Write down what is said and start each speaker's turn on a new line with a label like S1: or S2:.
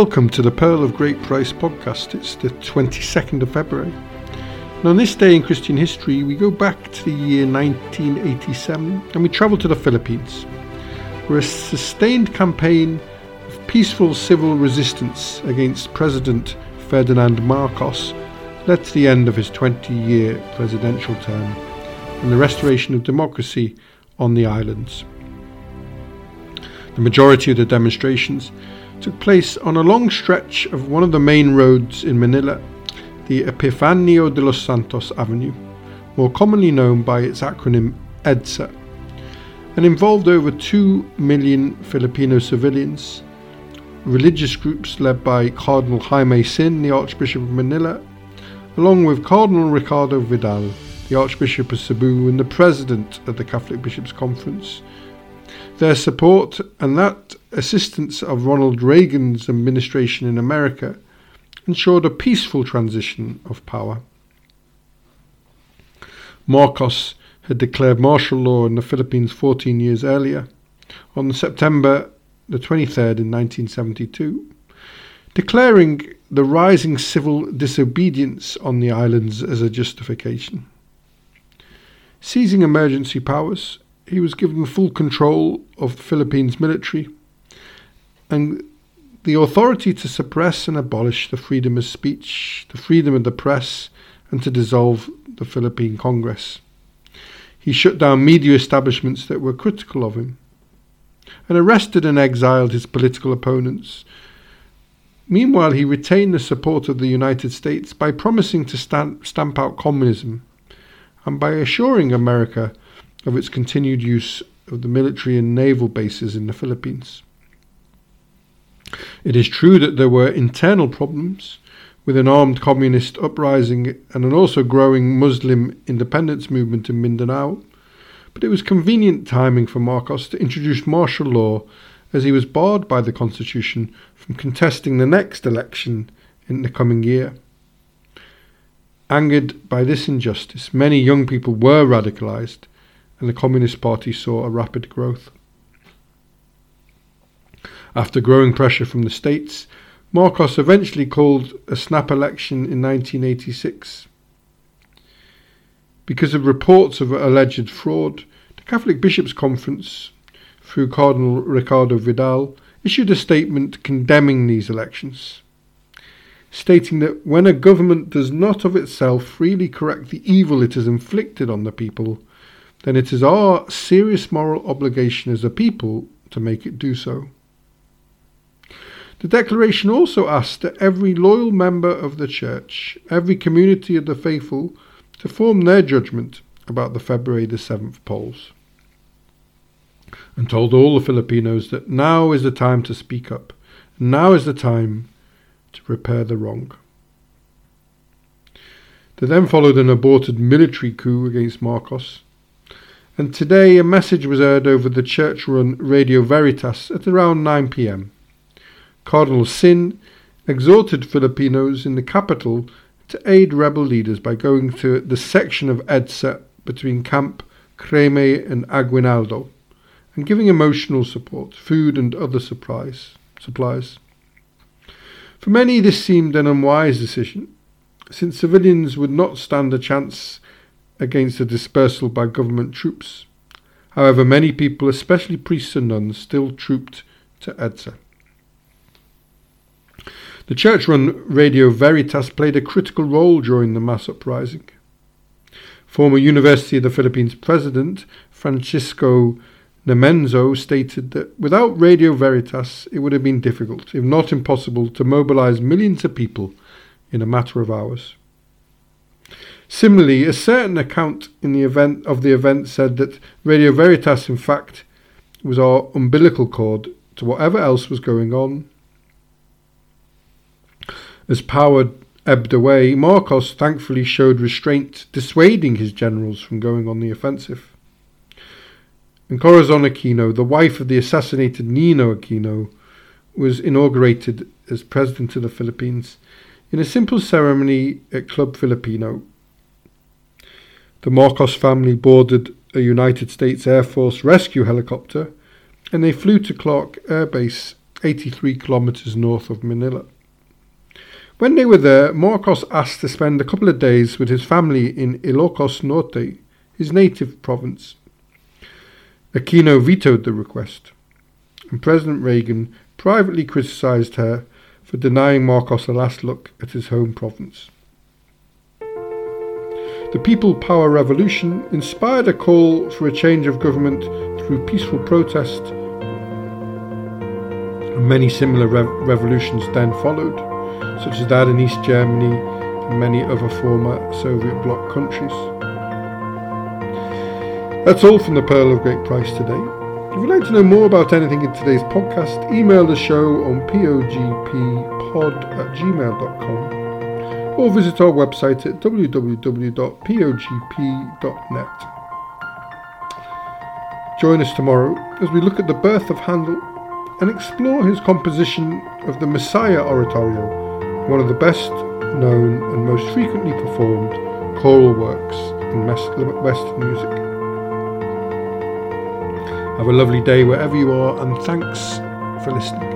S1: Welcome to the Pearl of Great Price podcast. It's the 22nd of February. And on this day in Christian history, we go back to the year 1987 and we travel to the Philippines, where a sustained campaign of peaceful civil resistance against President Ferdinand Marcos led to the end of his 20 year presidential term and the restoration of democracy on the islands. The majority of the demonstrations took place on a long stretch of one of the main roads in Manila, the Epifanio de los Santos Avenue, more commonly known by its acronym EDSA, and involved over 2 million Filipino civilians, religious groups led by Cardinal Jaime Sin, the Archbishop of Manila, along with Cardinal Ricardo Vidal, the Archbishop of Cebu and the President of the Catholic Bishops' Conference, their support and that assistance of Ronald Reagan's administration in America ensured a peaceful transition of power. Marcos had declared martial law in the Philippines 14 years earlier, on September the 23rd in 1972, declaring the rising civil disobedience on the islands as a justification. Seizing emergency powers, he was given full control of the Philippines military and the authority to suppress and abolish the freedom of speech, the freedom of the press, and to dissolve the Philippine Congress. He shut down media establishments that were critical of him and arrested and exiled his political opponents. Meanwhile, he retained the support of the United States by promising to stamp, stamp out communism and by assuring America of its continued use of the military and naval bases in the Philippines. It is true that there were internal problems with an armed communist uprising and an also growing Muslim independence movement in Mindanao, but it was convenient timing for Marcos to introduce martial law as he was barred by the constitution from contesting the next election in the coming year. Angered by this injustice, many young people were radicalized and the Communist Party saw a rapid growth. After growing pressure from the states, Marcos eventually called a snap election in 1986. Because of reports of alleged fraud, the Catholic Bishops' Conference, through Cardinal Ricardo Vidal, issued a statement condemning these elections, stating that when a government does not of itself freely correct the evil it has inflicted on the people, then it is our serious moral obligation as a people to make it do so. The declaration also asked that every loyal member of the Church, every community of the faithful, to form their judgment about the February the 7th polls, and told all the Filipinos that now is the time to speak up, now is the time to repair the wrong. There then followed an aborted military coup against Marcos, and today a message was heard over the church run Radio Veritas at around 9 pm. Cardinal Sin exhorted Filipinos in the capital to aid rebel leaders by going to the section of EDSA between Camp Crame and Aguinaldo and giving emotional support, food and other supplies. supplies. For many, this seemed an unwise decision, since civilians would not stand a chance against a dispersal by government troops. However, many people, especially priests and nuns, still trooped to EDSA. The church run Radio Veritas played a critical role during the mass uprising. Former University of the Philippines president Francisco Nemenzo stated that without Radio Veritas, it would have been difficult, if not impossible, to mobilize millions of people in a matter of hours. Similarly, a certain account in the event of the event said that Radio Veritas, in fact, was our umbilical cord to whatever else was going on. As power ebbed away, Marcos thankfully showed restraint, dissuading his generals from going on the offensive. And Corazon Aquino, the wife of the assassinated Nino Aquino, was inaugurated as president of the Philippines in a simple ceremony at Club Filipino the Marcos family boarded a United States Air Force rescue helicopter and they flew to Clark Air Base 83 kilometres north of Manila. When they were there, uh, Marcos asked to spend a couple of days with his family in Ilocos Norte, his native province. Aquino vetoed the request, and President Reagan privately criticised her for denying Marcos a last look at his home province. The People Power Revolution inspired a call for a change of government through peaceful protest, and many similar rev- revolutions then followed, such as that in East Germany and many other former Soviet bloc countries. That's all from the Pearl of Great Price today. If you'd like to know more about anything in today's podcast, email the show on pogppod at gmail.com or visit our website at www.pogp.net. Join us tomorrow as we look at the birth of Handel and explore his composition of the Messiah Oratorio, one of the best known and most frequently performed choral works in Western music. Have a lovely day wherever you are, and thanks for listening.